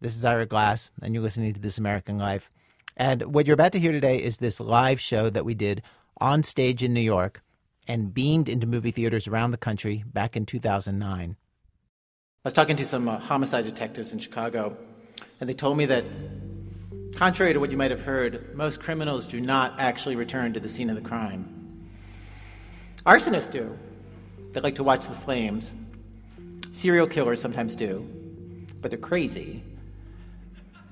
This is Ira Glass, and you're listening to This American Life. And what you're about to hear today is this live show that we did on stage in New York and beamed into movie theaters around the country back in 2009. I was talking to some uh, homicide detectives in Chicago, and they told me that, contrary to what you might have heard, most criminals do not actually return to the scene of the crime. Arsonists do. They like to watch the flames. Serial killers sometimes do, but they're crazy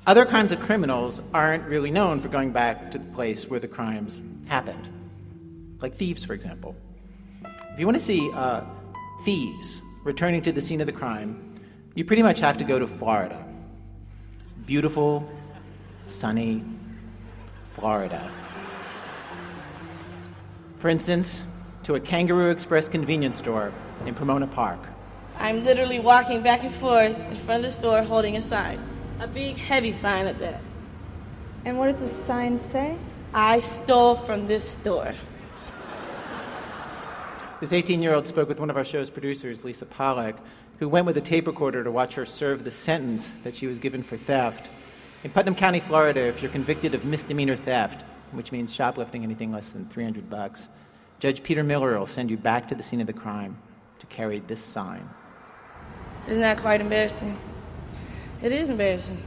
other kinds of criminals aren't really known for going back to the place where the crimes happened, like thieves, for example. If you want to see uh, thieves returning to the scene of the crime, you pretty much have to go to Florida. Beautiful, sunny Florida. For instance, to a Kangaroo Express convenience store in Pomona Park. I'm literally walking back and forth in front of the store holding a sign. A big, heavy sign at that. And what does the sign say? I stole from this store. This 18 year old spoke with one of our show's producers, Lisa Pollak, who went with a tape recorder to watch her serve the sentence that she was given for theft. In Putnam County, Florida, if you're convicted of misdemeanor theft, which means shoplifting anything less than 300 bucks, Judge Peter Miller will send you back to the scene of the crime to carry this sign. Isn't that quite embarrassing? It is embarrassing.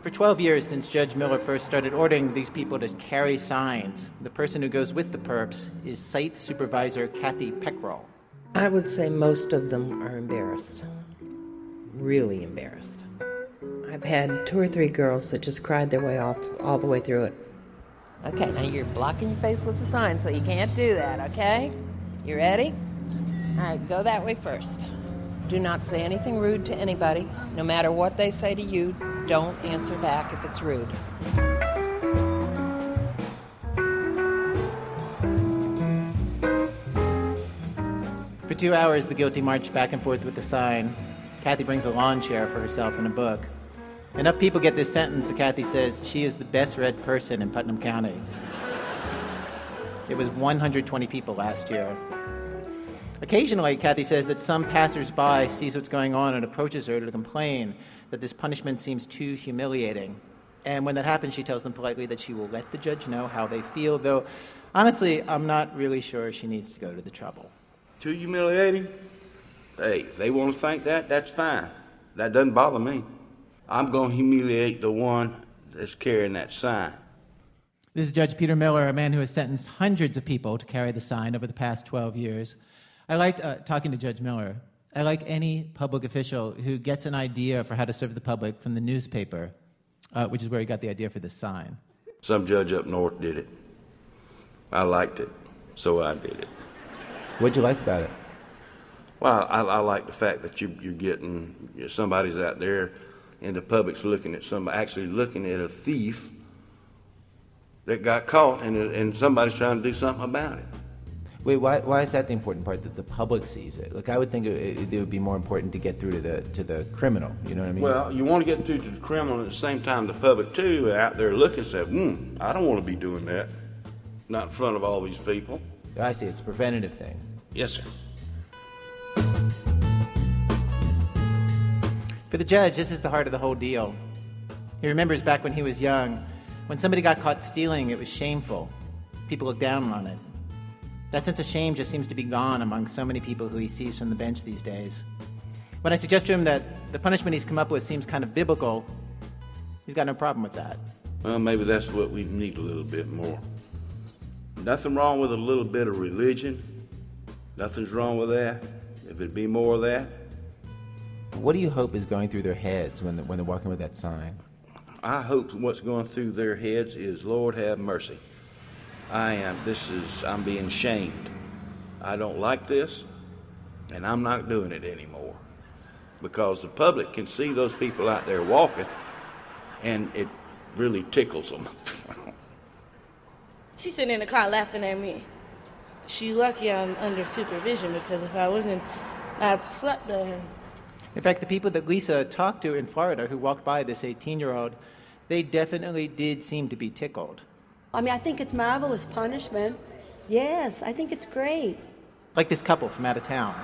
For 12 years since Judge Miller first started ordering these people to carry signs, the person who goes with the perps is site supervisor Kathy Peckrell. I would say most of them are embarrassed. Really embarrassed. I've had two or three girls that just cried their way off all the way through it. Okay, now you're blocking your face with the sign, so you can't do that, okay? You ready? All right, go that way first. Do not say anything rude to anybody. No matter what they say to you, don't answer back if it's rude. For two hours, the guilty march back and forth with the sign. Kathy brings a lawn chair for herself and a book. Enough people get this sentence that Kathy says she is the best read person in Putnam County. It was 120 people last year. Occasionally, Kathy says that some passersby sees what's going on and approaches her to complain that this punishment seems too humiliating. And when that happens, she tells them politely that she will let the judge know how they feel, though honestly, I'm not really sure she needs to go to the trouble. Too humiliating? Hey, if they want to think that, that's fine. That doesn't bother me. I'm going to humiliate the one that's carrying that sign. This is Judge Peter Miller, a man who has sentenced hundreds of people to carry the sign over the past 12 years. I liked uh, talking to Judge Miller. I like any public official who gets an idea for how to serve the public from the newspaper, uh, which is where he got the idea for this sign. Some judge up north did it. I liked it, so I did it. What'd you like about it? Well, I, I like the fact that you, you're getting you know, somebody's out there, and the public's looking at somebody, actually looking at a thief that got caught, and, and somebody's trying to do something about it. Wait, why, why is that the important part that the public sees it? Like, I would think it, it, would be more important to get through to the to the criminal. You know what I mean? Well, you want to get through to the criminal at the same time the public too out there looking and say, "Hmm, I don't want to be doing that." Not in front of all these people. I see. It's a preventative thing. Yes, sir. For the judge, this is the heart of the whole deal. He remembers back when he was young, when somebody got caught stealing, it was shameful. People looked down on it. That sense of shame just seems to be gone among so many people who he sees from the bench these days. When I suggest to him that the punishment he's come up with seems kind of biblical, he's got no problem with that. Well, maybe that's what we need a little bit more. Nothing wrong with a little bit of religion. Nothing's wrong with that. If it'd be more of that. What do you hope is going through their heads when, when they're walking with that sign? I hope what's going through their heads is, Lord, have mercy. I am, this is, I'm being shamed. I don't like this, and I'm not doing it anymore. Because the public can see those people out there walking, and it really tickles them. She's sitting in the car laughing at me. She's lucky I'm under supervision because if I wasn't, I'd slept at her. In fact, the people that Lisa talked to in Florida who walked by this 18 year old, they definitely did seem to be tickled. I mean, I think it's marvelous punishment. Yes, I think it's great. Like this couple from out of town.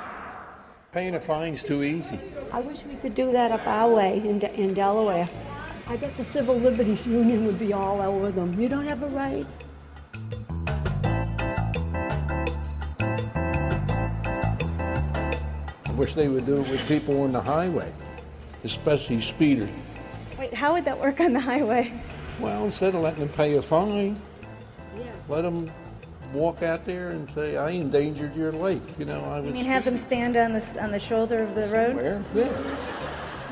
Paying a fine's too easy. I wish we could do that up our way in, De- in Delaware. I bet the Civil Liberties Union would be all over them. You don't have a right. I wish they would do it with people on the highway, especially speeders. Wait, how would that work on the highway? Well, instead of letting them pay a fine, let them walk out there and say, I endangered your life. You know, I was. You mean have them stand on the, on the shoulder of the road? Where? Yeah.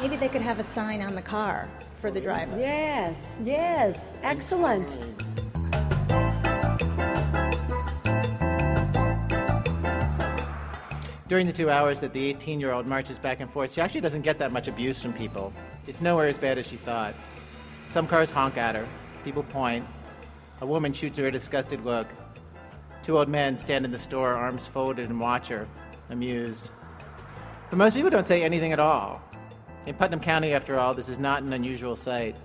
Maybe they could have a sign on the car for the driver. Yes, yes, excellent. During the two hours that the 18 year old marches back and forth, she actually doesn't get that much abuse from people. It's nowhere as bad as she thought. Some cars honk at her, people point. A woman shoots her a disgusted look. Two old men stand in the store, arms folded, and watch her, amused. But most people don't say anything at all. In Putnam County, after all, this is not an unusual sight.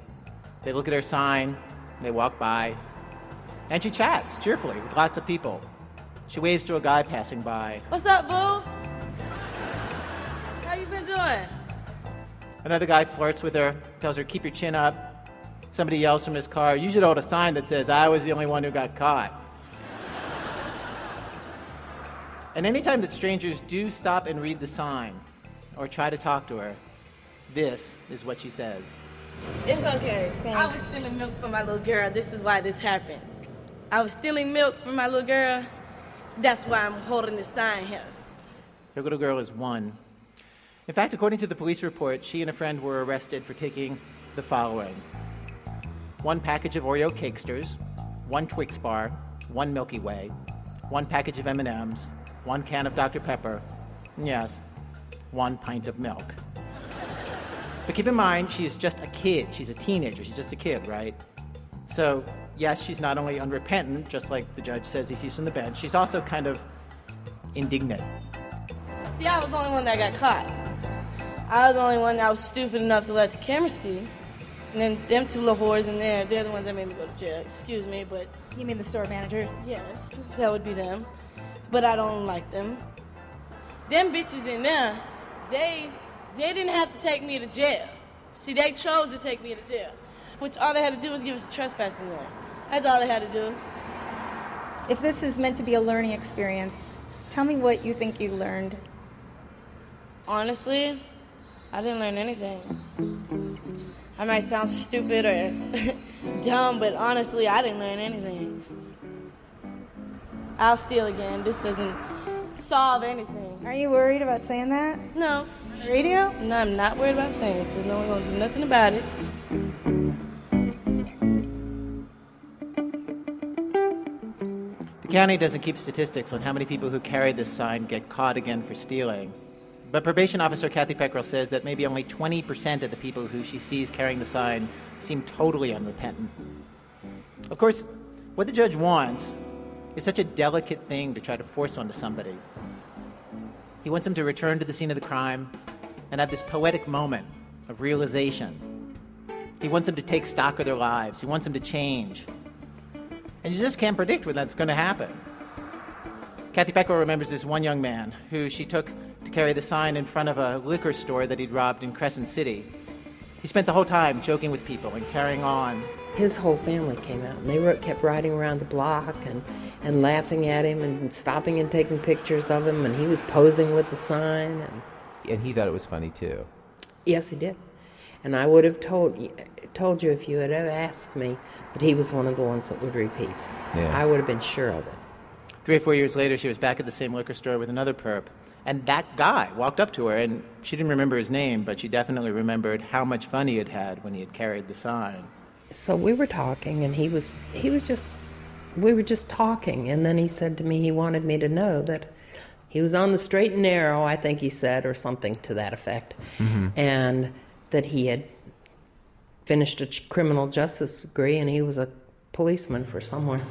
They look at her sign, they walk by, and she chats cheerfully with lots of people. She waves to a guy passing by. What's up, boo? How you been doing? Another guy flirts with her, tells her, keep your chin up. Somebody yells from his car, you should hold a sign that says, I was the only one who got caught. and anytime that strangers do stop and read the sign or try to talk to her, this is what she says. It's okay. I was stealing milk for my little girl. This is why this happened. I was stealing milk for my little girl. That's why I'm holding this sign here. Her little girl is one. In fact, according to the police report, she and a friend were arrested for taking the following one package of Oreo Cakesters, one Twix bar, one Milky Way, one package of M&Ms, one can of Dr. Pepper, yes, one pint of milk. But keep in mind, she is just a kid. She's a teenager. She's just a kid, right? So, yes, she's not only unrepentant, just like the judge says he sees from the bench, she's also kind of indignant. See, I was the only one that got caught. I was the only one that was stupid enough to let the camera see. And then them two little whores in there, they're the ones that made me go to jail. Excuse me, but You mean the store manager? yes, that would be them. But I don't like them. Them bitches in there, they they didn't have to take me to jail. See, they chose to take me to jail. Which all they had to do was give us a trespassing warrant. That's all they had to do. If this is meant to be a learning experience, tell me what you think you learned. Honestly, I didn't learn anything. I might sound stupid or dumb, but honestly, I didn't learn anything. I'll steal again. This doesn't solve anything. Are you worried about saying that? No. Radio? No, I'm not worried about saying it because no one's going to do nothing about it. The county doesn't keep statistics on how many people who carry this sign get caught again for stealing. But probation officer Kathy Peckrell says that maybe only 20% of the people who she sees carrying the sign seem totally unrepentant. Of course, what the judge wants is such a delicate thing to try to force onto somebody. He wants them to return to the scene of the crime and have this poetic moment of realization. He wants them to take stock of their lives. He wants them to change. And you just can't predict when that's going to happen. Kathy Peckrell remembers this one young man who she took to carry the sign in front of a liquor store that he'd robbed in Crescent City. He spent the whole time joking with people and carrying on. His whole family came out, and they were, kept riding around the block and, and laughing at him and stopping and taking pictures of him, and he was posing with the sign. And And he thought it was funny too. yes, he did. And I would have told you, told you if you had ever asked me that he was one of the ones that would repeat. Yeah. I would have been sure of it. Three or four years later, she was back at the same liquor store with another perp. And that guy walked up to her, and she didn't remember his name, but she definitely remembered how much fun he had had when he had carried the sign. So we were talking, and he was he was just we were just talking, and then he said to me he wanted me to know that he was on the straight and narrow, I think he said, or something to that effect, mm-hmm. and that he had finished a criminal justice degree, and he was a policeman for somewhere.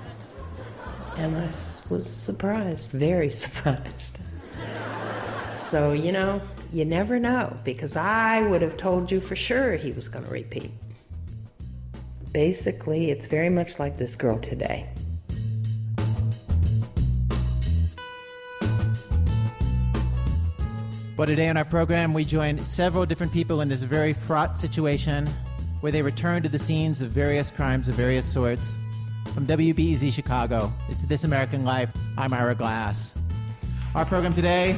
And I was surprised, very surprised. So, you know, you never know, because I would have told you for sure he was going to repeat. Basically, it's very much like this girl today. Well, today on our program, we join several different people in this very fraught situation where they return to the scenes of various crimes of various sorts. From WBEZ Chicago, it's This American Life. I'm Ira Glass. Our program today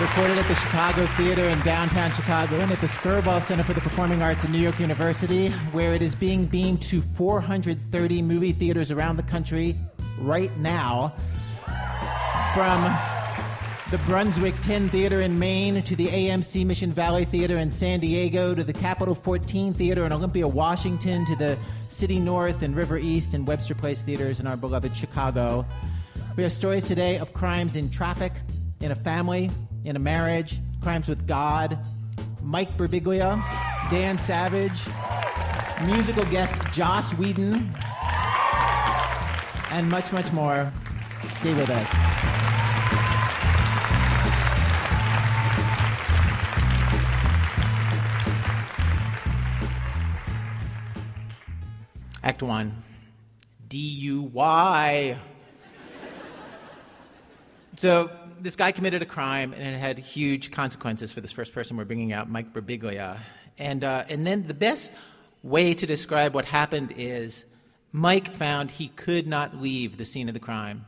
recorded at the Chicago Theater in downtown Chicago and at the Skirball Center for the Performing Arts at New York University, where it is being beamed to 430 movie theaters around the country right now from the Brunswick 10 Theater in Maine to the AMC Mission Valley Theater in San Diego to the Capitol 14 Theater in Olympia, Washington to the City North and River East and Webster Place theaters in our beloved Chicago. We have stories today of crimes in traffic, in a family, in a marriage, crimes with God. Mike Birbiglia, Dan Savage, musical guest Joss Whedon, and much, much more. Stay with us. Act one DUI. so, this guy committed a crime and it had huge consequences for this first person we're bringing out, Mike Birbiglia. And, uh, and then the best way to describe what happened is Mike found he could not leave the scene of the crime.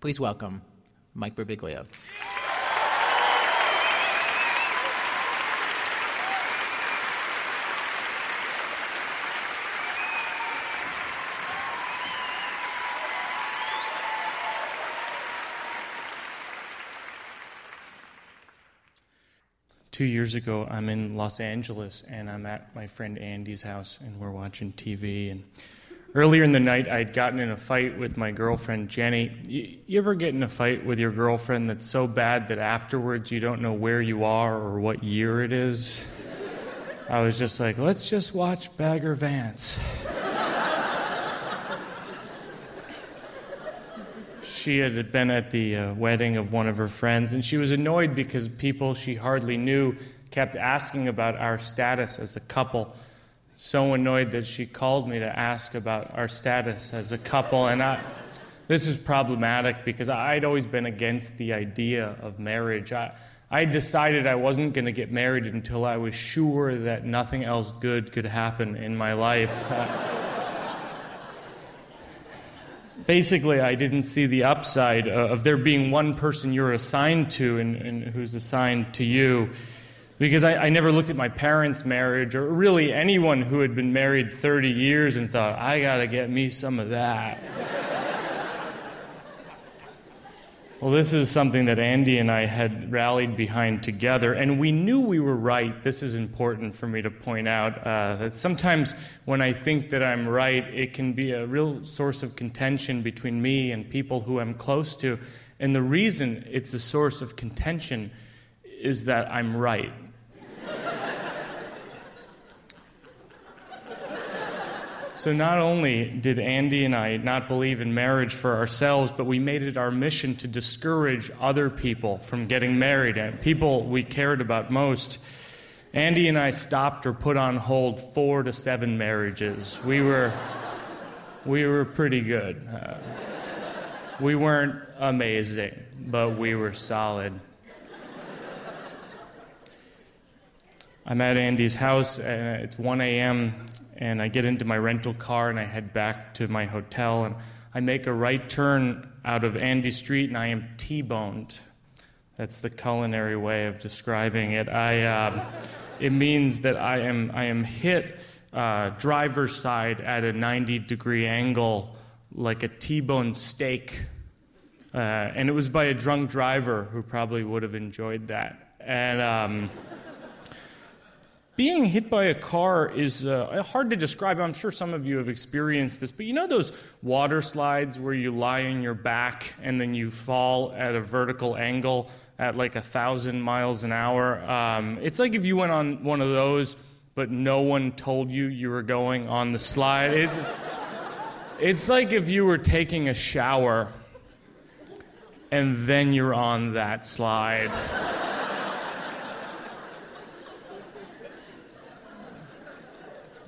Please welcome Mike Birbiglia. Two years ago, I'm in Los Angeles and I'm at my friend Andy's house and we're watching TV. And earlier in the night, I'd gotten in a fight with my girlfriend Jenny. You, you ever get in a fight with your girlfriend that's so bad that afterwards you don't know where you are or what year it is? I was just like, let's just watch Bagger Vance. She had been at the uh, wedding of one of her friends, and she was annoyed because people she hardly knew kept asking about our status as a couple. So annoyed that she called me to ask about our status as a couple. And I, this is problematic because I'd always been against the idea of marriage. I, I decided I wasn't going to get married until I was sure that nothing else good could happen in my life. Uh, basically, I didn't see the upside of there being one person you're assigned to and, and who's assigned to you. Because I, I, never looked at my parents' marriage or really anyone who had been married 30 years and thought, I got to get me some of that. Well, this is something that Andy and I had rallied behind together, and we knew we were right. This is important for me to point out uh, that sometimes when I think that I'm right, it can be a real source of contention between me and people who I'm close to. And the reason it's a source of contention is that I'm right. So, not only did Andy and I not believe in marriage for ourselves, but we made it our mission to discourage other people from getting married and people we cared about most. Andy and I stopped or put on hold four to seven marriages. We were, we were pretty good. Uh, we weren't amazing, but we were solid. I'm at Andy's house, and it's 1 a.m and I get into my rental car and I head back to my hotel and I make a right turn out of Andy Street and I am T-boned. That's the culinary way of describing it. I, uh, it means that I am, I am hit uh, driver's side at a 90 degree angle like a T-bone steak. Uh, and it was by a drunk driver who probably would have enjoyed that. And um, being hit by a car is uh, hard to describe. I'm sure some of you have experienced this, but you know those water slides where you lie on your back and then you fall at a vertical angle at like a thousand miles an hour? Um, it's like if you went on one of those, but no one told you you were going on the slide. It, it's like if you were taking a shower and then you're on that slide.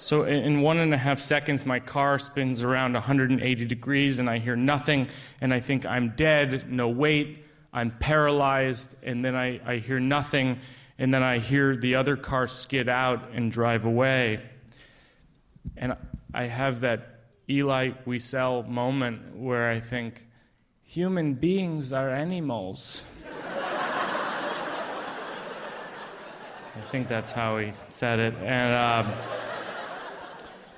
So, in one and a half seconds, my car spins around 180 degrees, and I hear nothing, and I think I'm dead, no weight, I'm paralyzed, and then I, I hear nothing, and then I hear the other car skid out and drive away. And I have that Elie Wiesel moment where I think, human beings are animals. I think that's how he said it. And uh,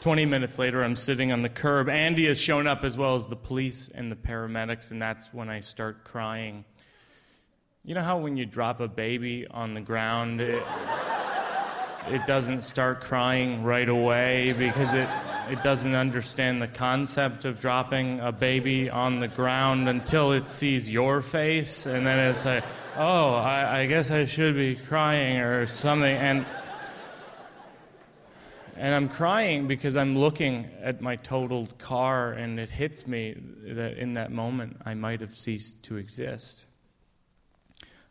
20 minutes later, I'm sitting on the curb. Andy has shown up as well as the police and the paramedics, and that's when I start crying. You know how when you drop a baby on the ground, it, it doesn't start crying right away because it, it doesn't understand the concept of dropping a baby on the ground until it sees your face, and then it's like, oh, I, I guess I should be crying or something. And, and I'm crying because I'm looking at my totaled car, and it hits me that in that moment I might have ceased to exist.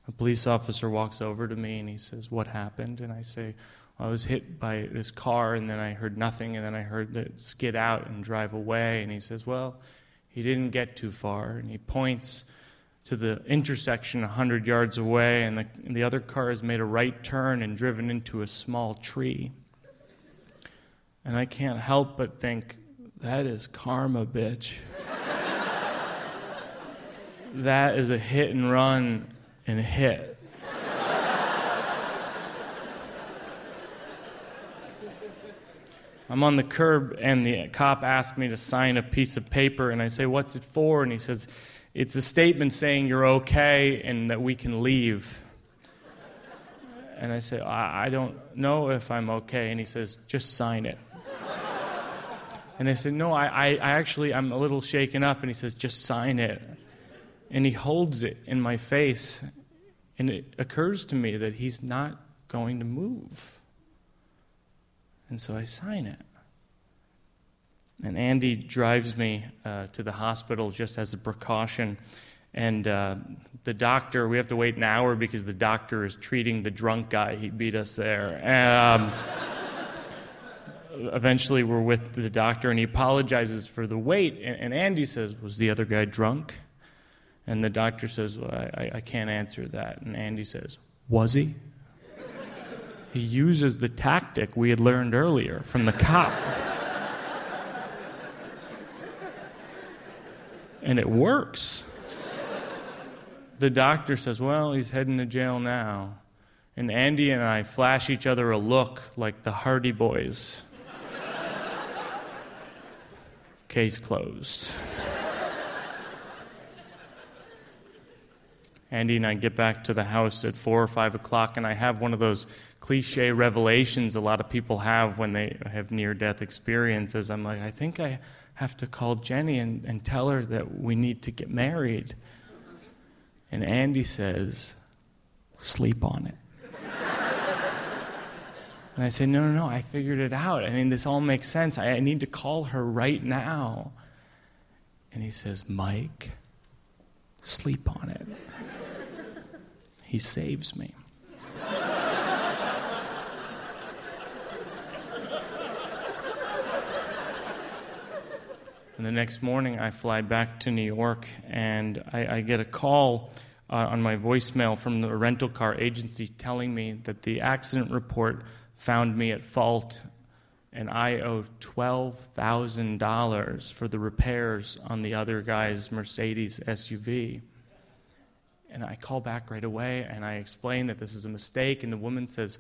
A police officer walks over to me and he says, What happened? And I say, I was hit by this car, and then I heard nothing, and then I heard it skid out and drive away. And he says, Well, he didn't get too far. And he points to the intersection 100 yards away, and the, and the other car has made a right turn and driven into a small tree. And I can't help but think, that is karma, bitch. that is a hit and run and hit. I'm on the curb, and the cop asked me to sign a piece of paper, and I say, What's it for? And he says, it's a statement saying you're okay and that we can leave. And I say, I, I don't know if I'm okay. And he says, just sign it. And I said, No, I, I, I, actually, I'm a little shaken up. And he says, Just sign it. And he holds it in my face. And it occurs to me that he's not going to move. And so I sign it. And Andy drives me uh, to the hospital just as a precaution. And uh, the doctor, we have to wait an hour because the doctor is treating the drunk guy. He beat us there. And, um, eventually, we're with the doctor, and he apologizes for the wait. And, and, Andy says, Was the other guy drunk? And the doctor says, well, I, I can't answer that. And Andy says, Was he? he uses the tactic we had learned earlier from the cop. and it works. The doctor says, Well, he's heading to jail now. And Andy and I flash each other a look like the Hardy Boys. Case closed. Andy and I get back to the house at four or five o'clock, and I have one of those cliche revelations a lot of people have when they have near death experiences. I'm like, I think I have to call Jenny and, and tell her that we need to get married. And Andy says, sleep on it. And I say, no, no, no, I figured it out. I mean, this all makes sense. I, I need to call her right now. And he says, Mike, sleep on it. he saves me. And the next morning, I fly back to New York and I, I get a call uh, on my voicemail from the rental car agency telling me that the accident report found me at fault and I owe $12,000 for the repairs on the other guy's Mercedes SUV. And I call back right away and I explain that this is a mistake, and the woman says,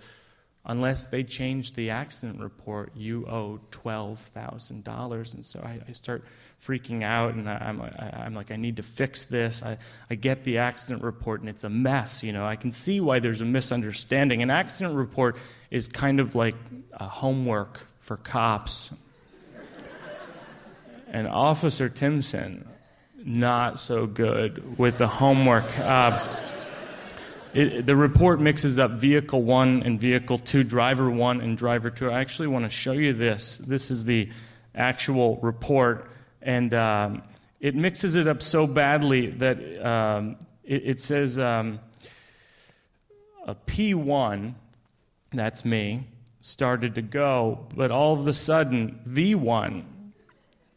unless they change the accident report, you owe $12,000. And so I, I, start freaking out, and I, I'm, I, am like, I need to fix this. I, I get the accident report, and it's a mess. You know, I can see why there's a misunderstanding. An accident report is kind of like homework for cops. and Officer Timson, not so good with the homework. Uh, it, the report mixes up vehicle one and vehicle two, driver one and driver two. I actually want to show you this. This is the actual report, and um, it mixes it up so badly that um, it, it, says um, a P1, that's me, started to go, but all of a sudden, V1,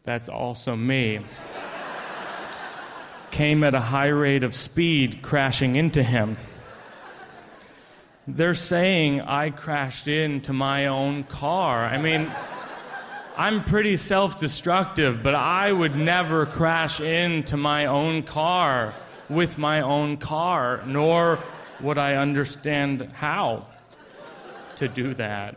that's also me. came at a high rate of speed, crashing into him. They're saying I crashed into my own car. I mean, I'm pretty self destructive, but I would never crash into my own car with my own car, nor would I understand how to do that.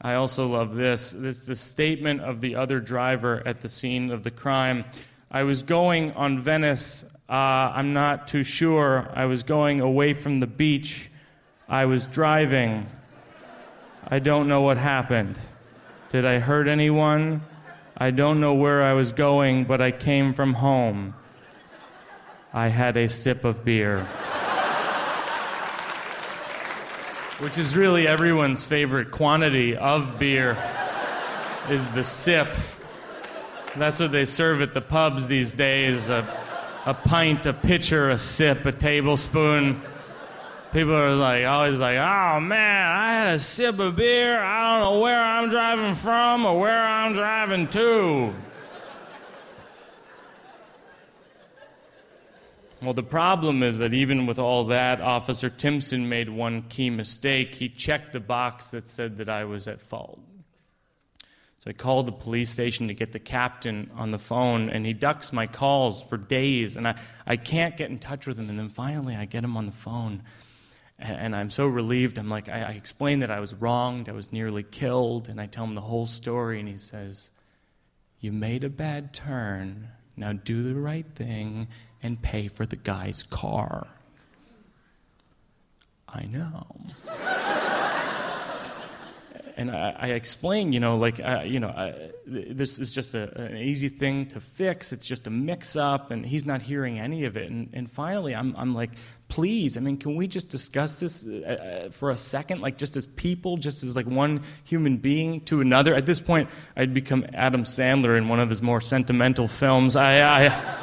I also love this. This the statement of the other driver at the scene of the crime. I was going on Venice. Uh, I'm not too sure. I was going away from the beach. I was driving. I don't know what happened. Did I hurt anyone? I don't know where I was going, but I came from home. I had a sip of beer. Which is really everyone's favorite quantity of beer is the sip. That's what they serve at the pubs these days a, a pint, a pitcher, a sip, a tablespoon people are like always like, oh man, I had a sip of beer. I don't know where I'm driving from or where I'm driving to. Well, the problem is that even with all that, Officer Timpson made one key mistake. He checked the box that said that I was at fault. So I called the police station to get the captain on the phone, and he ducks my calls for days, and I, I can't get in touch with him. And then finally, I get him on the phone, and, I'm so relieved. I'm like, I, I explain that I was wronged, I was nearly killed, and I tell him the whole story, and he says, You made a bad turn. Now do the right thing and pay for the guy's car. I know. and I, I explain, you know, like, uh, you know, this is just a, an easy thing to fix. It's just a mix up, and he's not hearing any of it. And, and finally, I'm, I'm like, please, I mean, can we just discuss this uh, uh, for a second, like just as people, just as like one human being to another? At this point, I'd become Adam Sandler in one of his more sentimental films. I, I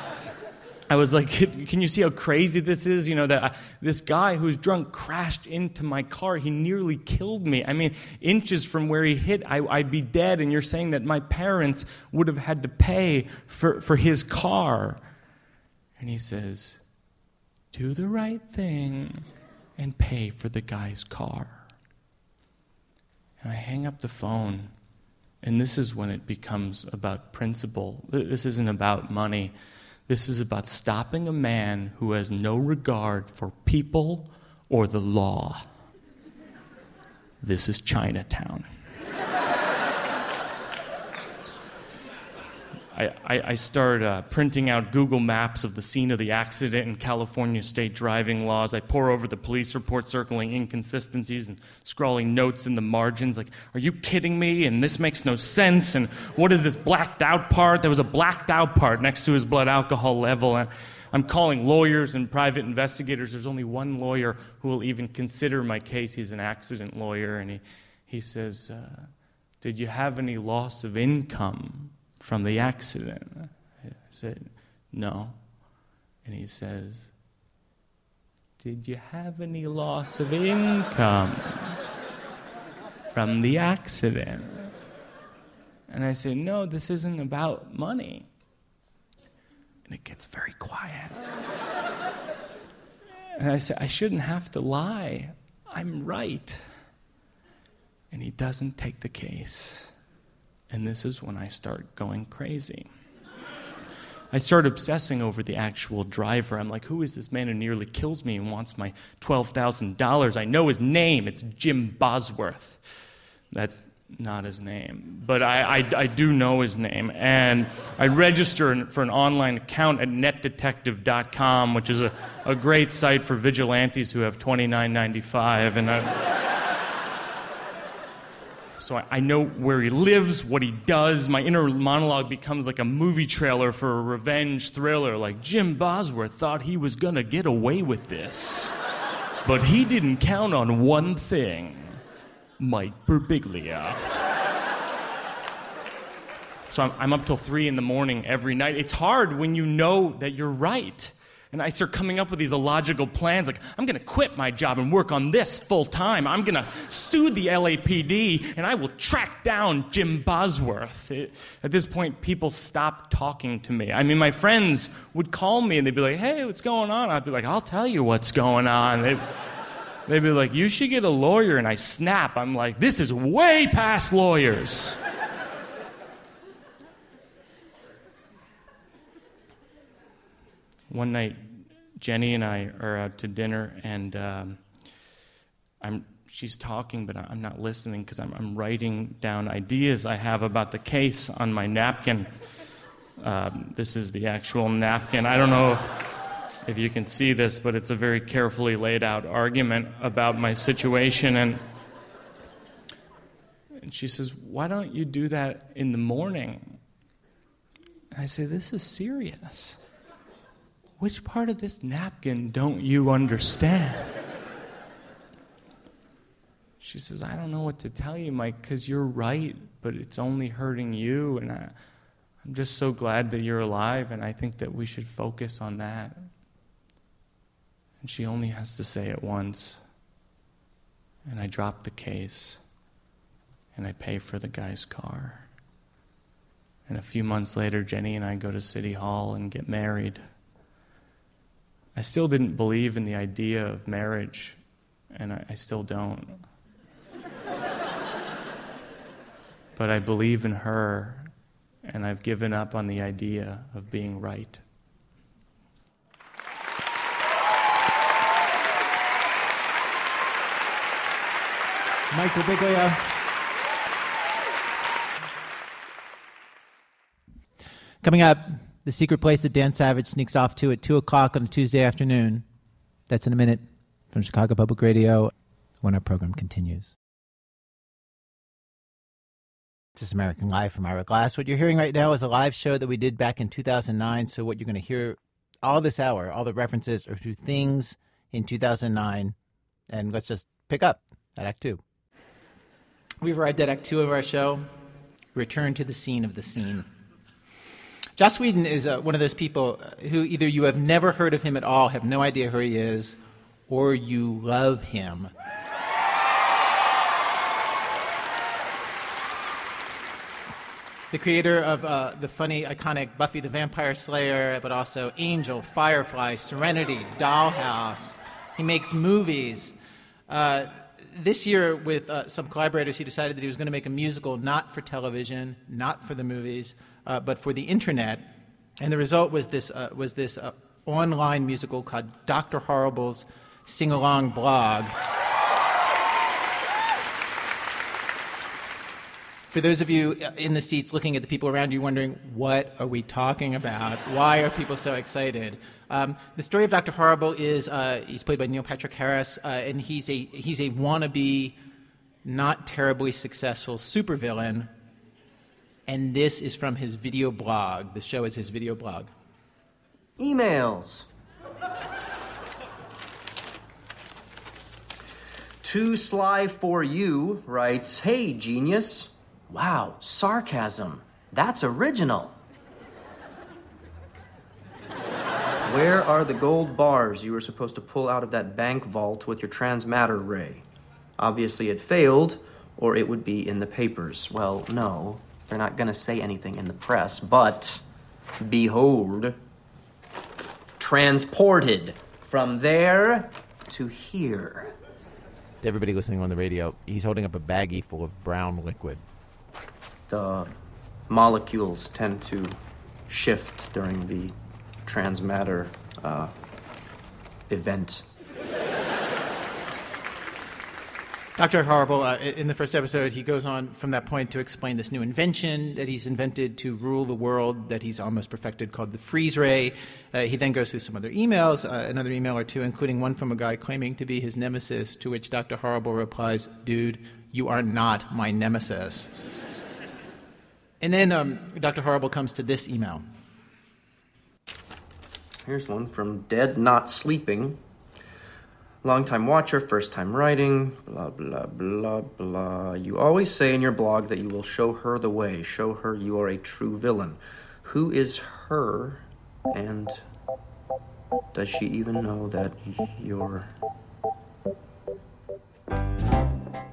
I was like, can you see how crazy this is? You know, that I, this guy who's drunk crashed into my car. He nearly killed me. I mean, inches from where he hit, I, would be dead. And you're saying that my parents would have had to pay for, for his car. And he says, do the right thing and pay for the guy's car. And I hang up the phone. And this is when it becomes about principle. This isn't about money. This is about stopping a man who has no regard for people or the law. This is Chinatown. I, I, start uh, printing out Google Maps of the scene of the accident and California state driving laws. I pore over the police report, circling inconsistencies and scrawling notes in the margins like, Are you kidding me? And this makes no sense. And what is this blacked out part? There was a blacked out part next to his blood alcohol level. And I'm calling lawyers and private investigators. There's only one lawyer who will even consider my case. He's an accident lawyer. And he, he says, uh, Did you have any loss of income? From the accident? I said, No. And he says, Did you have any loss of income from the accident? And I said, No, this isn't about money. And it gets very quiet. And I said, I shouldn't have to lie. I'm right. And he doesn't take the case. And this is when I start going crazy. I start obsessing over the actual driver. I'm like, who is this man who nearly kills me and wants my $12,000? I know his name. It's Jim Bosworth. That's not his name, but I, I, I, do know his name. And I register for an online account at netdetective.com, which is a, a great site for vigilantes who have $29.95. And I. So I, I know where he lives, what he does. My inner monologue becomes like a movie trailer for a revenge thriller. Like Jim Bosworth thought he was to get away with this. But he didn't count on one thing Mike Birbiglia. So I'm, I'm, up till three in the morning every night. It's hard when you know that you're right. And I start coming up with these illogical plans like, I'm going to quit my job and work on this full time. I'm going to sue the LAPD and I will track down Jim Bosworth. It, at this point, people stopped talking to me. I mean, my friends would call me and they'd be like, hey, what's going on? I'd be like, I'll tell you what's going on. They'd, they'd be like, you should get a lawyer. And I snap. I'm like, this is way past lawyers. One night, Jenny and I are out to dinner, and um, I'm she's talking, but I'm not listening because I'm, I'm, writing down ideas I have about the case on my napkin. Um, this is the actual napkin. I don't know if you can see this, but it's a very carefully laid out argument about my situation. And, and she says, Why don't you do that in the morning? And I say, This is serious. Which part of this napkin don't you understand? She says, I don't know what to tell you, Mike, because you're right, but it's only hurting you. And I, I'm just so glad that you're alive, and I think that we should focus on that. And she only has to say it once. And I drop the case, and I pay for the guy's car. And a few months later, Jenny and I go to City Hall and get married. I still didn't believe in the idea of marriage, and I, I still don't. but I believe in her, and I've given up on the idea of being right. Mike Birbiglia. Coming up, the secret place that Dan Savage sneaks off to at 2 o'clock on a Tuesday afternoon. That's in a minute from Chicago Public Radio when our program continues. This is American Life from Ira Glass. What you're hearing right now is a live show that we did back in 2009. So, what you're going to hear all this hour, all the references are to things in 2009. And let's just pick up at Act Two. We've arrived at Act Two of our show. Return to the scene of the scene. Joss Whedon is uh, one of those people who either you have never heard of him at all, have no idea who he is, or you love him. the creator of uh, the funny, iconic Buffy the Vampire Slayer, but also Angel, Firefly, Serenity, Dollhouse. He makes movies. Uh, this year, with uh, some collaborators, he decided that he was going to make a musical not for television, not for the movies, uh, but for the internet. And the result was this, uh, was this uh, online musical called Dr. Horrible's Sing Along Blog. For those of you uh, in the seats looking at the people around you, wondering, what are we talking about? Why are people so excited? Um, the story of Dr. Horrible is uh, he's played by Neil Patrick Harris, uh, and he's a, he's a wannabe, not terribly successful supervillain and this is from his video blog. The show is his video blog. Emails. Too Sly for You writes Hey, genius. Wow, sarcasm. That's original. Where are the gold bars you were supposed to pull out of that bank vault with your transmatter ray? Obviously, it failed, or it would be in the papers. Well, no, they're not going to say anything in the press, but behold, transported from there to here. Everybody listening on the radio, he's holding up a baggie full of brown liquid. The molecules tend to shift during the transmatter uh, event. Dr. Horrible, uh, in the first episode, he goes on from that point to explain this new invention that he's invented to rule the world that he's almost perfected called the freeze ray. Uh, he then goes through some other emails, uh, another email or two, including one from a guy claiming to be his nemesis, to which Dr. Horrible replies, Dude, you are not my nemesis. and then um, Dr. Horrible comes to this email. Here's one from Dead Not Sleeping. Long time watcher, first time writing, blah, blah, blah, blah. You always say in your blog that you will show her the way, show her you are a true villain. Who is her and Does she even know that you're.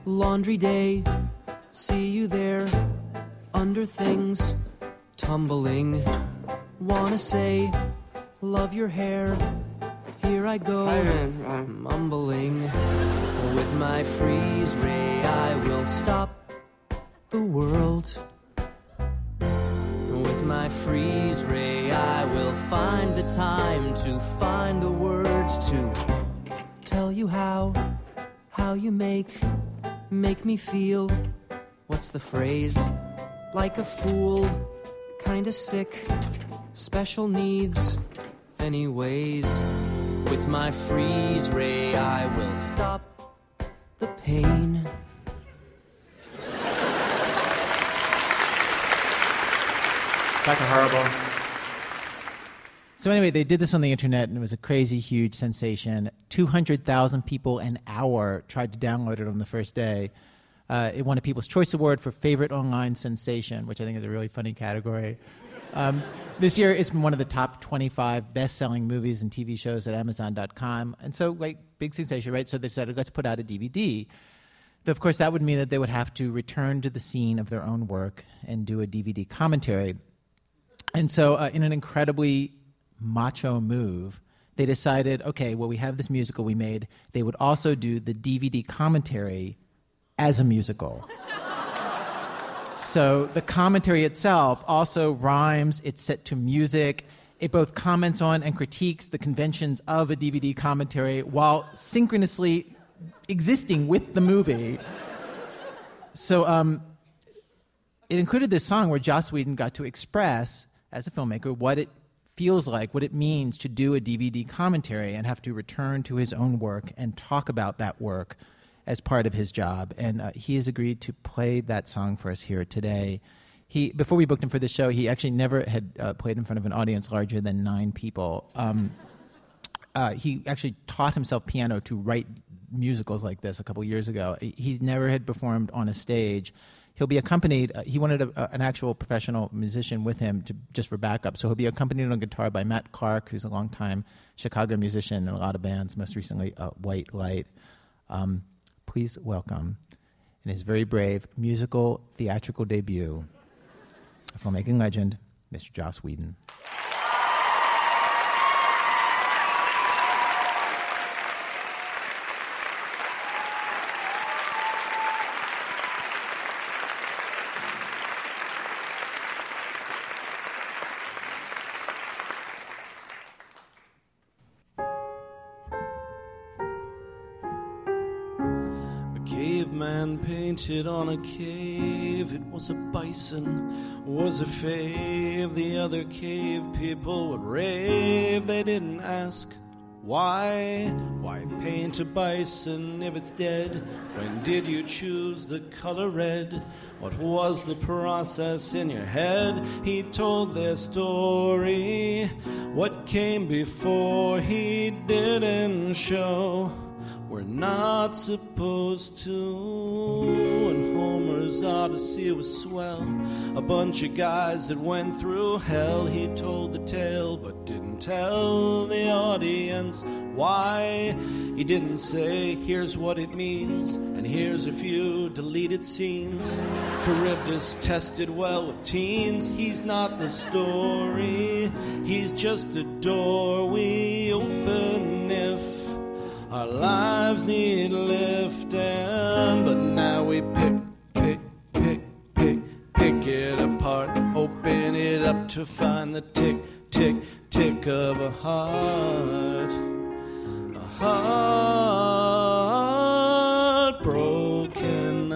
Laundry day, see you there, under things, tumbling. Wanna say, love your hair. Here I go, mumbling. With my freeze ray, I will stop the world. With my freeze ray, I will find the time to find the words to tell you how, how you make, make me feel. What's the phrase? Like a fool, kinda sick, special needs. Anyways, with my freeze ray, I will stop the pain. Dr. Horrible. So anyway, they did this on the internet, and it was a crazy, huge sensation. Two hundred thousand people an hour tried to download it on the first day. Uh, it won a People's Choice Award for favorite online sensation, which I think is a really funny category. Um, this year, it's been one of the top twenty-five best-selling movies and TV shows at Amazon.com, and so like big sensation, right? So they decided let's put out a DVD. Of course, that would mean that they would have to return to the scene of their own work and do a DVD commentary. And so, uh, in an incredibly macho move, they decided okay, well, we have this musical we made. They would also do the DVD commentary as a musical. So, the commentary itself also rhymes, it's set to music. It both comments on and critiques the conventions of a DVD commentary while synchronously existing with the movie. So, um, it included this song where Joss Whedon got to express as a filmmaker what it feels like, what it means to do a DVD commentary and have to return to his own work and talk about that work as part of his job. And uh, he has agreed to play that song for us here today. He, before we booked him for the show, he actually never had uh, played in front of an audience larger than nine people. Um, uh, he actually taught himself piano to write musicals like this a couple years ago. He never had performed on a stage he'll be accompanied. Uh, he wanted a, a, an actual professional musician with him to just for backup. So he'll be accompanied on guitar by Matt Clark, who's a longtime Chicago musician in a lot of bands. Most recently, uh, White Light. Um, please welcome, in his very brave musical theatrical debut, filmmaking legend, Mr. Joss Whedon. Painted on a cave. It was a bison, was a fave. The other cave people would rave. They didn't ask why. Why paint a bison if it's dead? When did you choose the color red? What was the process in your head? He told their story. What came before he didn't show. We're not supposed to. Homer's Odyssey was swell. A bunch of guys that went through hell. He told the tale, but didn't tell the audience why. He didn't say, here's what it means, and here's a few deleted scenes. Charybdis tested well with teens. He's not the story, he's just a door we open if our lives need lifting, but now we pick, open it up to find the tick, tick, tick of a heart. A heart broken.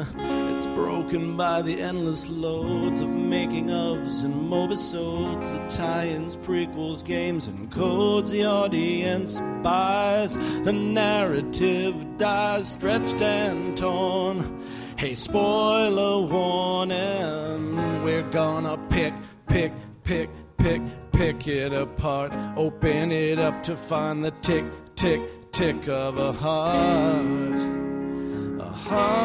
It's broken by the endless loads of making ofs and mobisodes, the tie-ins, prequels, games, and codes. The audience buys, the narrative dies, stretched and torn. Hey, spoiler warning, we're gonna pick, pick, pick, pick, pick it apart, open it up to find the tick, tick, tick of a heart. A heart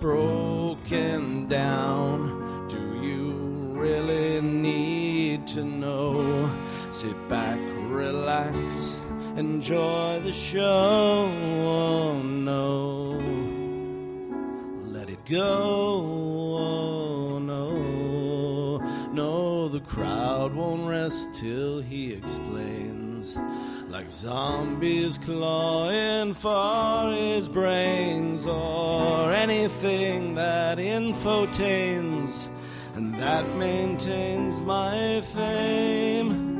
broken down. Do you really need to know? Enjoy the show. Oh, no, let it go. Oh, no, no, the crowd won't rest till he explains. Like zombies clawing for his brains, or anything that infotains and that maintains my fame.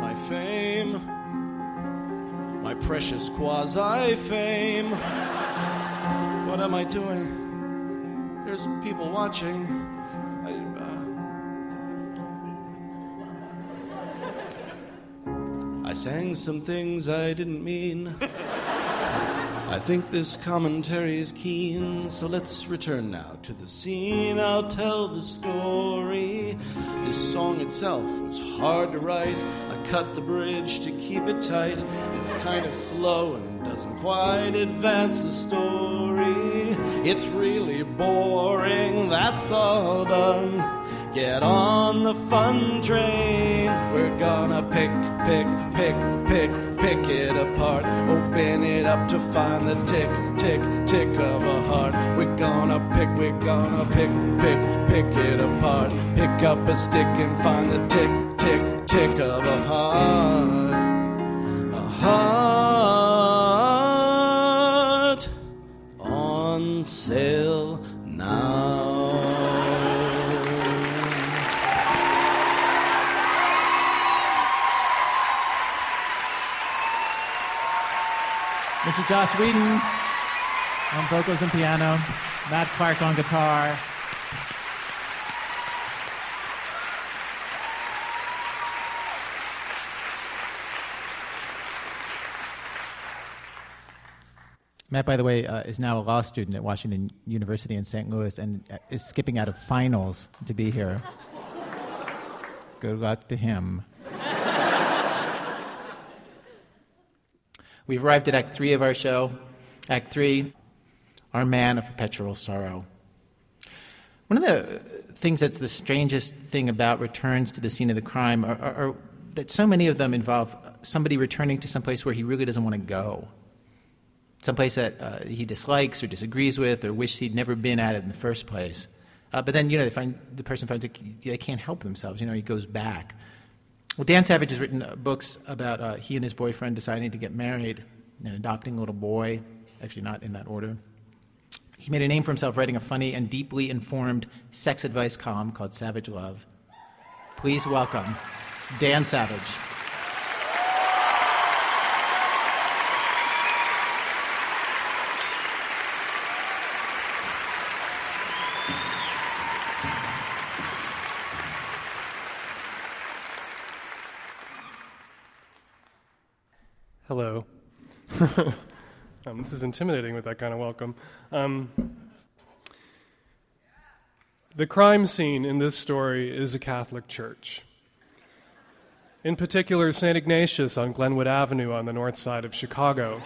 My fame, my precious quasi fame. What am I doing? There's people watching. I, uh... I sang some things I didn't mean. I think this commentary is keen, so let's return now to the scene. I'll tell the story. This song itself was hard to write. I cut the bridge to keep it tight. It's kind of slow and doesn't quite advance the story. It's really boring, that's all done. Get on the fun train. We're gonna pick, pick, pick, pick, pick it apart. Open it up to find the tick, tick, tick of a heart. We're gonna pick, we're gonna pick, pick, pick it apart. Pick up a stick and find the tick, tick, tick of a heart. A heart on sale now. Mr. Joss Whedon on vocals and piano, Matt Clark on guitar. Matt, by the way, uh, is now a law student at Washington University in St. Louis and uh, is skipping out of finals to be here. Good luck to him. We've arrived at Act Three of our show. Act Three, Our Man of Perpetual Sorrow. One of the things that's the strangest thing about returns to the scene of the crime are, are, are that so many of them involve somebody returning to some place where he really doesn't want to go. Someplace that uh, he dislikes or disagrees with or wishes he'd never been at it in the first place. Uh, but then, you know, they find, the person finds that they can't help themselves. You know, he goes back. Well, Dan Savage has written uh, books about uh, he and his boyfriend deciding to get married and adopting a little boy, actually, not in that order. He made a name for himself writing a funny and deeply informed sex advice column called Savage Love. Please welcome Dan Savage. um, this is intimidating with that kind of welcome. Um, the crime scene in this story is a Catholic church. In particular, St. Ignatius on Glenwood Avenue on the north side of Chicago.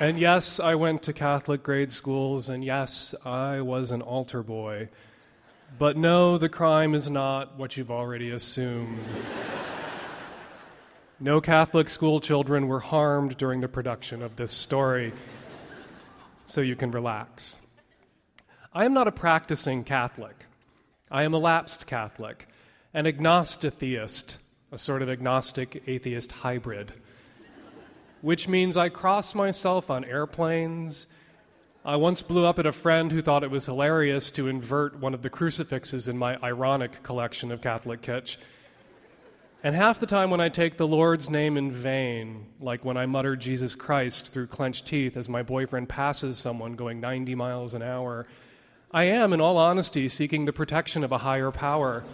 And yes, I went to Catholic grade schools, and yes, I was an altar boy. But no, the crime is not what you've already assumed. No Catholic school children were harmed during the production of this story, so you can relax. I am not a practicing Catholic. I am a lapsed Catholic, an agnostitheist, a sort of agnostic atheist hybrid, which means I cross myself on airplanes. I once blew up at a friend who thought it was hilarious to invert one of the crucifixes in my ironic collection of Catholic kitsch. And half the time when I take the Lord's name in vain, like when I mutter Jesus Christ through clenched teeth as my boyfriend passes someone going 90 miles an hour, I am, in all honesty, seeking the protection of a higher power.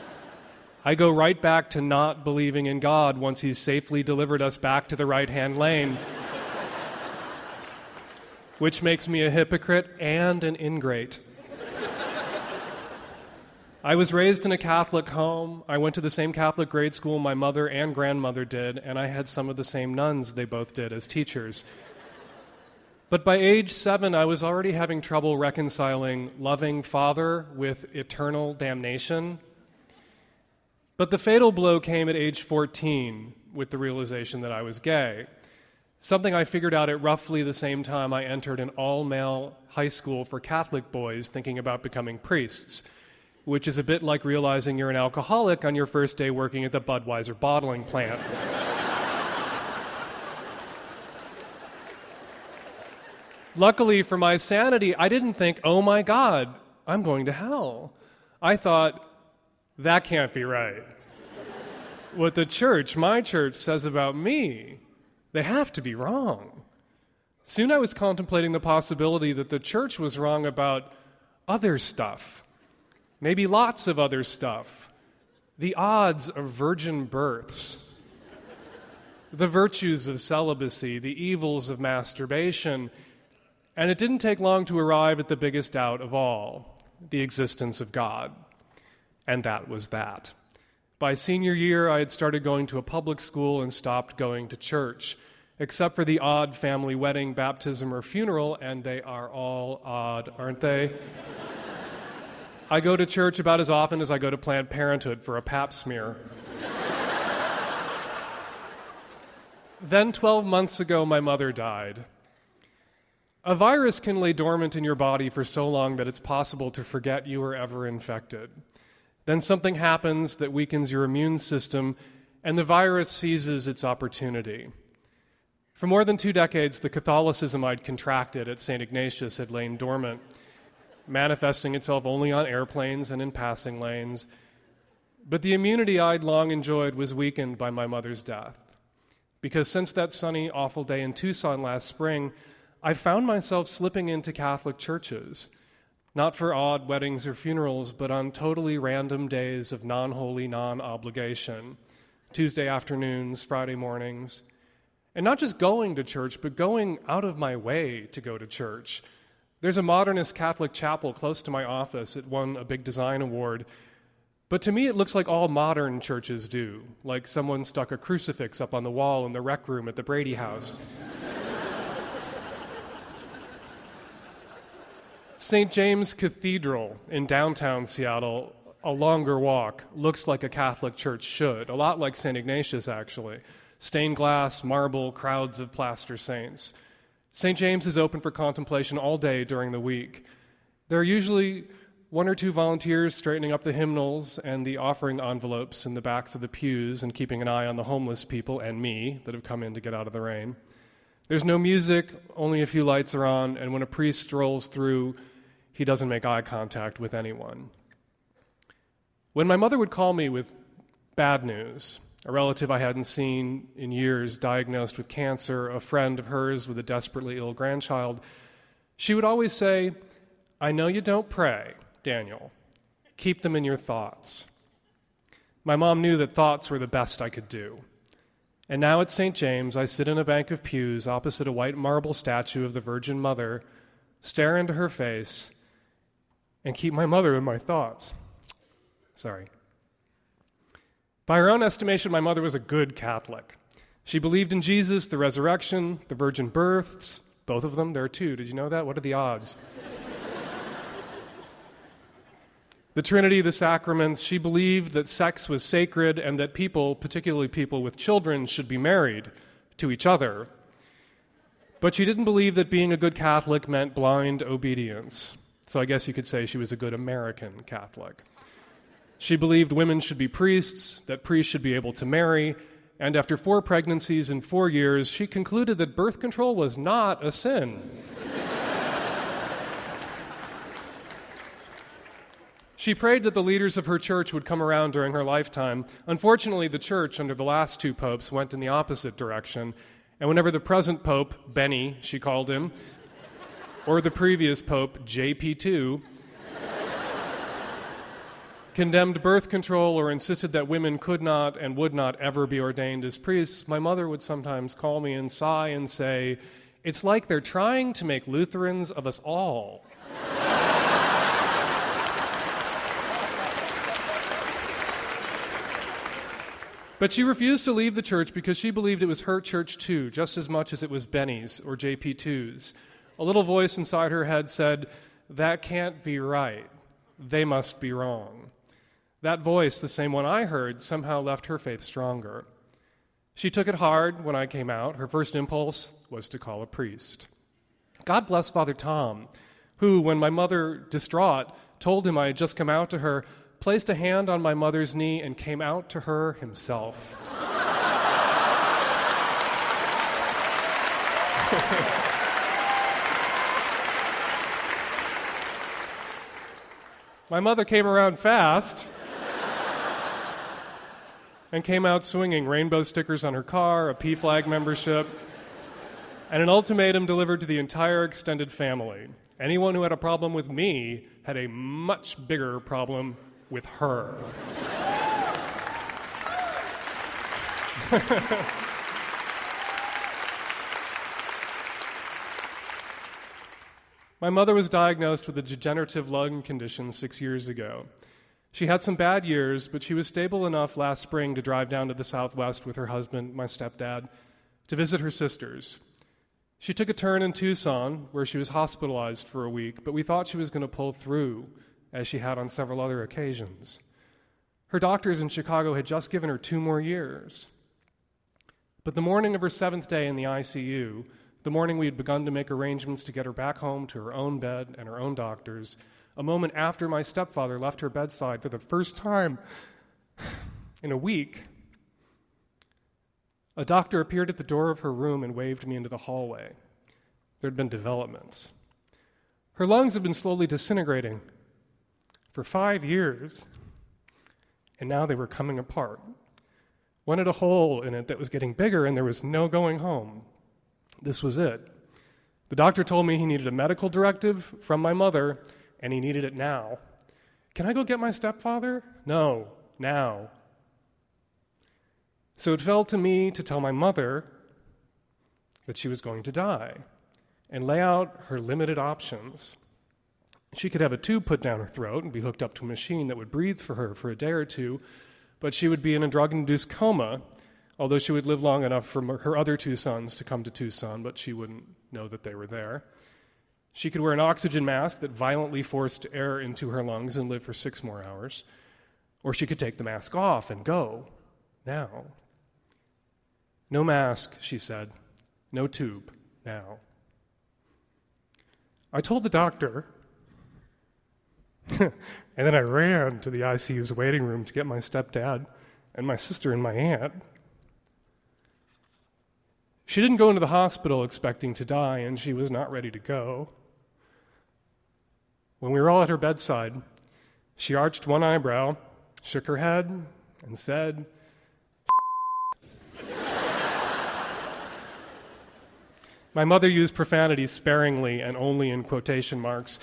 I go right back to not believing in God once He's safely delivered us back to the right hand lane, which makes me a hypocrite and an ingrate. I was raised in a Catholic home. I went to the same Catholic grade school my mother and grandmother did, and I had some of the same nuns they both did as teachers. But by age seven, I was already having trouble reconciling loving Father with eternal damnation. But the fatal blow came at age 14 with the realization that I was gay. Something I figured out at roughly the same time I entered an all male high school for Catholic boys thinking about becoming priests, which is a bit like realizing you're an alcoholic on your first day working at the Budweiser bottling plant. Luckily for my sanity, I didn't think, oh my God, I'm going to hell. I thought, that can't be right. what the church, my church, says about me, they have to be wrong. Soon I was contemplating the possibility that the church was wrong about other stuff, maybe lots of other stuff. The odds of virgin births, the virtues of celibacy, the evils of masturbation and it didn't take long to arrive at the biggest doubt of all the existence of God. And that was that. By senior year, I had started going to a public school and stopped going to church, except for the odd family wedding, baptism, or funeral, and they are all odd, aren't they? I go to church about as often as I go to Planned Parenthood for a pap smear. then, 12 months ago, my mother died. A virus can lay dormant in your body for so long that it's possible to forget you were ever infected. Then something happens that weakens your immune system, and the virus seizes its opportunity. For more than two decades, the Catholicism I'd contracted at St. Ignatius had lain dormant, manifesting itself only on airplanes and in passing lanes. But the immunity I'd long enjoyed was weakened by my mother's death. Because since that sunny, awful day in Tucson last spring, I found myself slipping into Catholic churches, not for odd weddings or funerals, but on totally random days of non holy non obligation Tuesday afternoons, Friday mornings. And not just going to church, but going out of my way to go to church. There's a modernist Catholic chapel close to my office. It won a big design award. But to me, it looks like all modern churches do, like someone stuck a crucifix up on the wall in the rec room at the Brady House. St. James Cathedral in downtown Seattle, a longer walk, looks like a Catholic church should, a lot like St. Ignatius, actually. Stained glass, marble, crowds of plaster saints. St. James is open for contemplation all day during the week. There are usually one or two volunteers straightening up the hymnals and the offering envelopes in the backs of the pews and keeping an eye on the homeless people and me that have come in to get out of the rain. There's no music, only a few lights are on, and when a priest strolls through, he doesn't make eye contact with anyone. When my mother would call me with bad news, a relative I hadn't seen in years diagnosed with cancer, a friend of hers with a desperately ill grandchild, she would always say, I know you don't pray, Daniel. Keep them in your thoughts. My mom knew that thoughts were the best I could do. And now at St. James, I sit in a bank of pews opposite a white marble statue of the Virgin Mother, stare into her face, and keep my mother in my thoughts. Sorry. By her own estimation, my mother was a good Catholic. She believed in Jesus, the resurrection, the virgin births, both of them. There are two. Did you know that? What are the odds? the Trinity, the sacraments. She believed that sex was sacred and that people, particularly people with children, should be married to each other. But she didn't believe that being a good Catholic meant blind obedience. So I guess you could say she was a good American Catholic. She believed women should be priests, that priests should be able to marry, and after four pregnancies in four years, she concluded that birth control was not a sin. She prayed that the leaders of her church would come around during her lifetime. Unfortunately, the church, under the last two popes, went in the opposite direction. And whenever the present pope, Benny, she called him, or the previous pope, JP2, condemned birth control or insisted that women could not and would not ever be ordained as priests, my mother would sometimes call me and sigh and say, It's like they're trying to make Lutherans of us all. But she refused to leave the church because she believed it was her church too, just as much as it was Benny's or JP2's. A little voice inside her head said, That can't be right. They must be wrong. That voice, the same one I heard, somehow left her faith stronger. She took it hard when I came out. Her first impulse was to call a priest. God bless Father Tom, who, when my mother, distraught, told him I had just come out to her, placed a hand on my mother's knee and came out to her himself. my mother came around fast and came out swinging rainbow stickers on her car, a PFLAG membership, and an ultimatum delivered to the entire extended family. Anyone who had a problem with me had a much bigger problem with her. My mother was diagnosed with a degenerative lung condition six years ago. She had some bad years, but she was stable enough last spring to drive down to the Southwest with her husband, my stepdad, to visit her sisters. She took a turn in Tucson, where she was hospitalized for a week, but we thought she was going to pull through, as she had on several other occasions. Her doctors in Chicago had just given her two more years. But the morning of her seventh day in the ICU, the morning we had begun to make arrangements to get her back home to her own bed and her own doctors, a moment after my stepfather left her bedside for the first time in a week, a doctor appeared at the door of her room and waved me into the hallway. There had been developments. Her lungs had been slowly disintegrating for five years, and now they were coming apart. One had a hole in it that was getting bigger, and there was no going home. This was it. The doctor told me he needed a medical directive from my mother and he needed it now. Can I go get my stepfather? No, now. So it fell to me to tell my mother that she was going to die and lay out her limited options. She could have a tube put down her throat and be hooked up to a machine that would breathe for her for a day or two, but she would be in a drug induced coma, although she would live long enough for her other two sons to come to Tucson, but she wouldn't know that they were there. She could wear an oxygen mask that violently forced air into her lungs and live for six more hours. Or she could take the mask off and go now. No mask, she said. No tube now. I told the doctor, and then I ran to the ICU's waiting room to get my stepdad and my sister and my aunt. She didn't go into the hospital expecting to die, and she was not ready to go. When we were all at her bedside, she arched one eyebrow, shook her head, and said, My mother used profanity sparingly and only in quotation marks.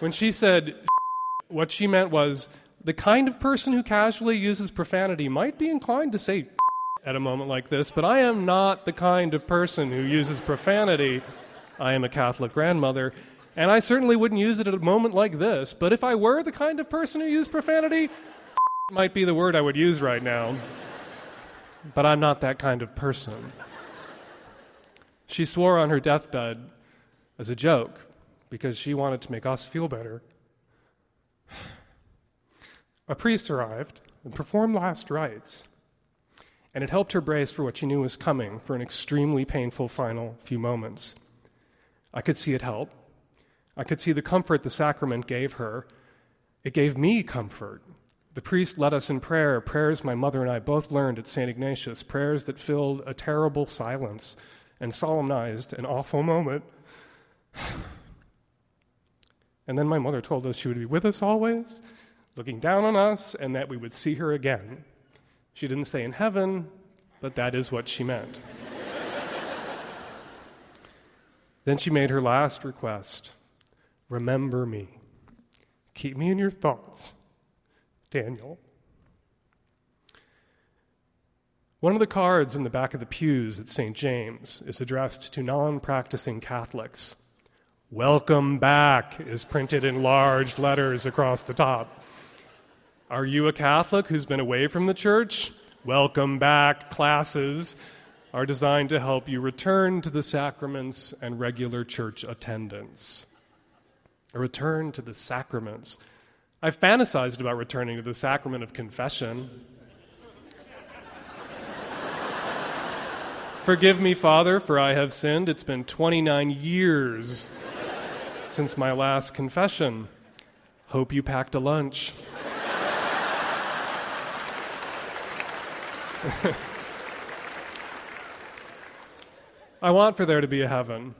When she said, what she meant was the kind of person who casually uses profanity might be inclined to say at a moment like this, but I am not the kind of person who uses profanity. I am a Catholic grandmother, and I certainly wouldn't use it at a moment like this. But if I were the kind of person who used profanity, might be the word I would use right now. But I'm not that kind of person. She swore on her deathbed as a joke because she wanted to make us feel better. A priest arrived and performed last rites, and it helped her brace for what she knew was coming for an extremely painful final few moments. I could see it help. I could see the comfort the sacrament gave her. It gave me comfort. The priest led us in prayer, prayers my mother and I both learned at St. Ignatius, prayers that filled a terrible silence and solemnized an awful moment. And then my mother told us she would be with us always, looking down on us, and that we would see her again. She didn't say in heaven, but that is what she meant. then she made her last request Remember me. Keep me in your thoughts, Daniel. One of the cards in the back of the pews at St. James is addressed to non practicing Catholics. Welcome back is printed in large letters across the top. Are you a Catholic who's been away from the church? Welcome back classes are designed to help you return to the sacraments and regular church attendance a return to the sacraments. I've fantasized about returning to the sacrament of confession. Forgive me, Father, for I have sinned. It's been 29 years since my last confession. Hope you packed a lunch. I want for there to be a heaven,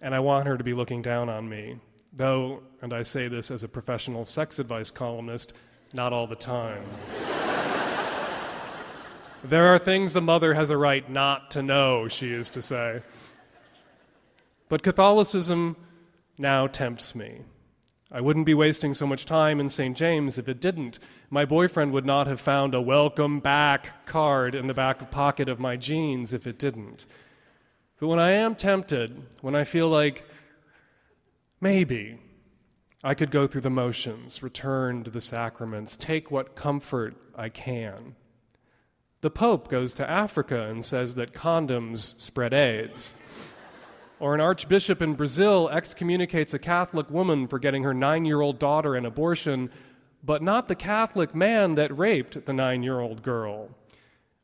and I want her to be looking down on me. Though, and I say this as a professional sex advice columnist, not all the time. there are things a mother has a right not to know, she is to say. But Catholicism now tempts me. I wouldn't be wasting so much time in St. James if it didn't. My boyfriend would not have found a welcome back card in the back pocket of my jeans if it didn't. But when I am tempted, when I feel like maybe I could go through the motions, return to the sacraments, take what comfort I can, the Pope goes to Africa and says that condoms spread AIDS. Or an archbishop in Brazil excommunicates a Catholic woman for getting her nine year old daughter an abortion, but not the Catholic man that raped the nine year old girl.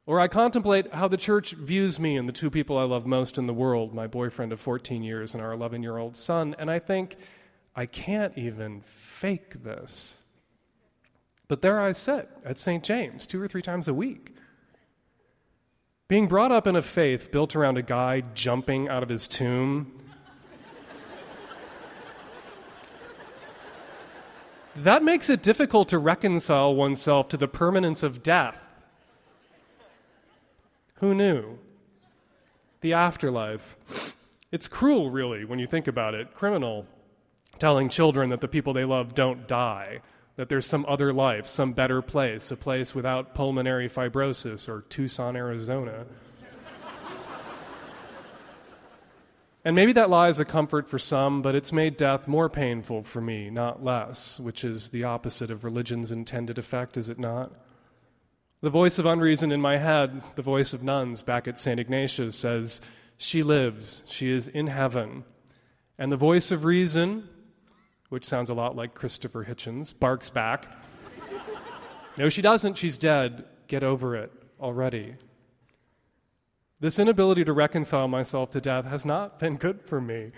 Or I contemplate how the church views me and the two people I love most in the world, my boyfriend of 14 years and our 11 year old son, and I think, I can't even fake this. But there I sit at St. James two or three times a week. Being brought up in a faith built around a guy jumping out of his tomb. that makes it difficult to reconcile oneself to the permanence of death who knew? The afterlife. It's cruel, really, when you think about it. Criminal telling children that the people they love don't die, that there's some other life, some better place, a place without pulmonary fibrosis or Tucson, Arizona. and maybe that lies a comfort for some, but it's made death more painful for me, not less, which is the opposite of religion's intended effect, is it not? The voice of unreason in my head, the voice of nuns back at St. Ignatius, says, She lives, she is in heaven. And the voice of reason, which sounds a lot like Christopher Hitchens, barks back, No, she doesn't, she's dead. Get over it already. This inability to reconcile myself to death has not been good for me.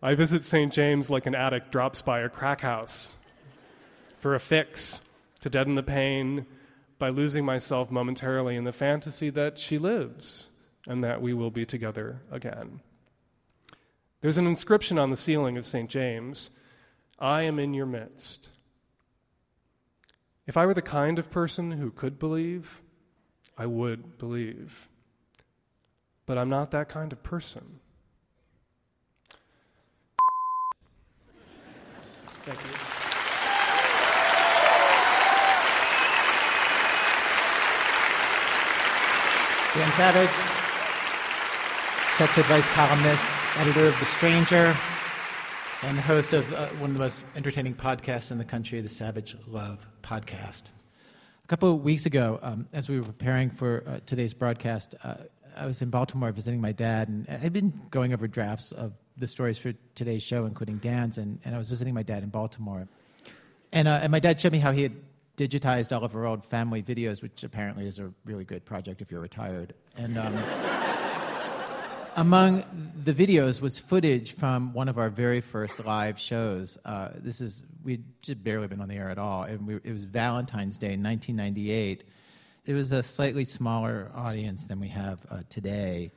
I visit St. James like an addict drops by a crack house for a fix, to deaden the pain by losing myself momentarily in the fantasy that she lives and that we will be together again. There's an inscription on the ceiling of St. James I am in your midst. If I were the kind of person who could believe, I would believe. But I'm not that kind of person. Thank you. Dan Savage, sex advice columnist, editor of The Stranger, and host of uh, one of the most entertaining podcasts in the country, the Savage Love Podcast. A couple of weeks ago, um, as we were preparing for uh, today's broadcast, uh, I was in Baltimore visiting my dad, and I'd been going over drafts of the stories for today's show, including Dan's, and, and I was visiting my dad in Baltimore. And, uh, and my dad showed me how he had digitized all of our old family videos, which apparently is a really great project if you're retired. And um, among the videos was footage from one of our very first live shows. Uh, this is we'd just barely been on the air at all, and we, it was Valentine's Day, 1998. It was a slightly smaller audience than we have uh, today.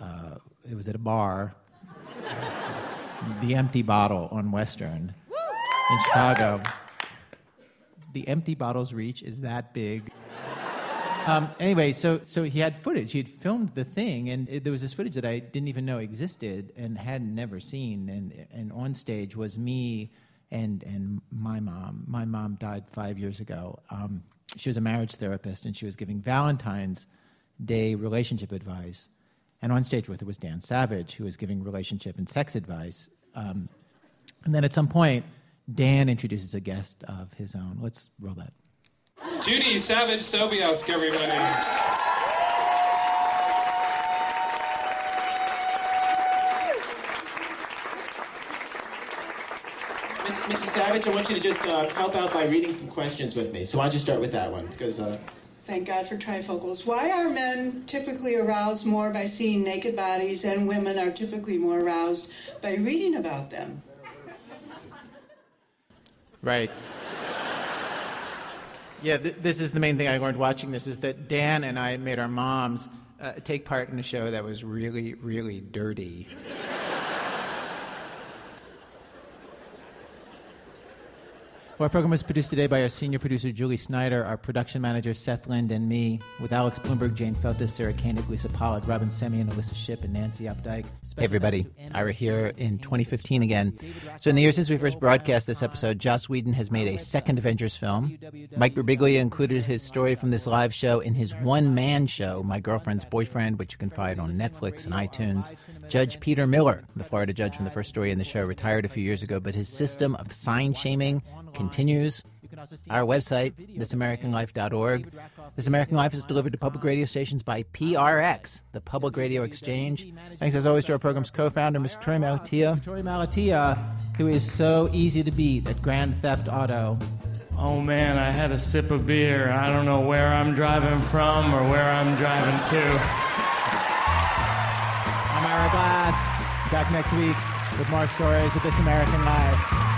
Uh, it was at a bar, the Empty Bottle on Western in Chicago the empty bottle's reach is that big. Um, anyway, so so he had footage. He had filmed the thing, and it, there was this footage that I didn't even know existed and had never seen. And and on stage was me and and my mom. My mom died five years ago. Um, she was a marriage therapist, and she was giving Valentine's Day relationship advice. And on stage with her was Dan Savage, who was giving relationship and sex advice. Um, and then at some point, Dan introduces a guest of his own. Let's roll that. Judy Savage Sobiesk, everybody. Mrs. Mrs. Savage, I want you to just uh, help out by reading some questions with me. So why don't you start with that one? Because uh, Thank God for trifocals. Why are men typically aroused more by seeing naked bodies and women are typically more aroused by reading about them? Right. Yeah, th- this is the main thing I learned watching this is that Dan and I made our moms uh, take part in a show that was really, really dirty. Well, our program was produced today by our senior producer, Julie Snyder, our production manager, Seth Lind, and me, with Alex Blumberg, Jane Feltes, Sarah Koenig, Lisa Pollak, Robyn Semien, Alissa Shipp, and Nancy Updike. Hey, everybody. Ira here in 2015 again. So, in the year since we first broadcast this episode, Joss Whedon has made a second Avengers film. Mike Birbiglia included his story from this live show in his one man show, My Girlfriend's Boyfriend, which you can find on Netflix and iTunes. Judge Peter Miller, the Florida judge from the first story in the show, retired a few years ago, but his system of sign shaming continues. Our website, thisamericanlife.org. This American Life is delivered to public radio stations by PRX, the Public Radio Exchange. Thanks as always to our program's co-founder, Ms. Torey Malatia. Torey Malatia, who is so easy to beat at Grand Theft Auto. Oh man, I had a sip of beer. I don't know where I'm driving from or where I'm driving to. I'm Ira Glass. Back next week with more stories of This American Life.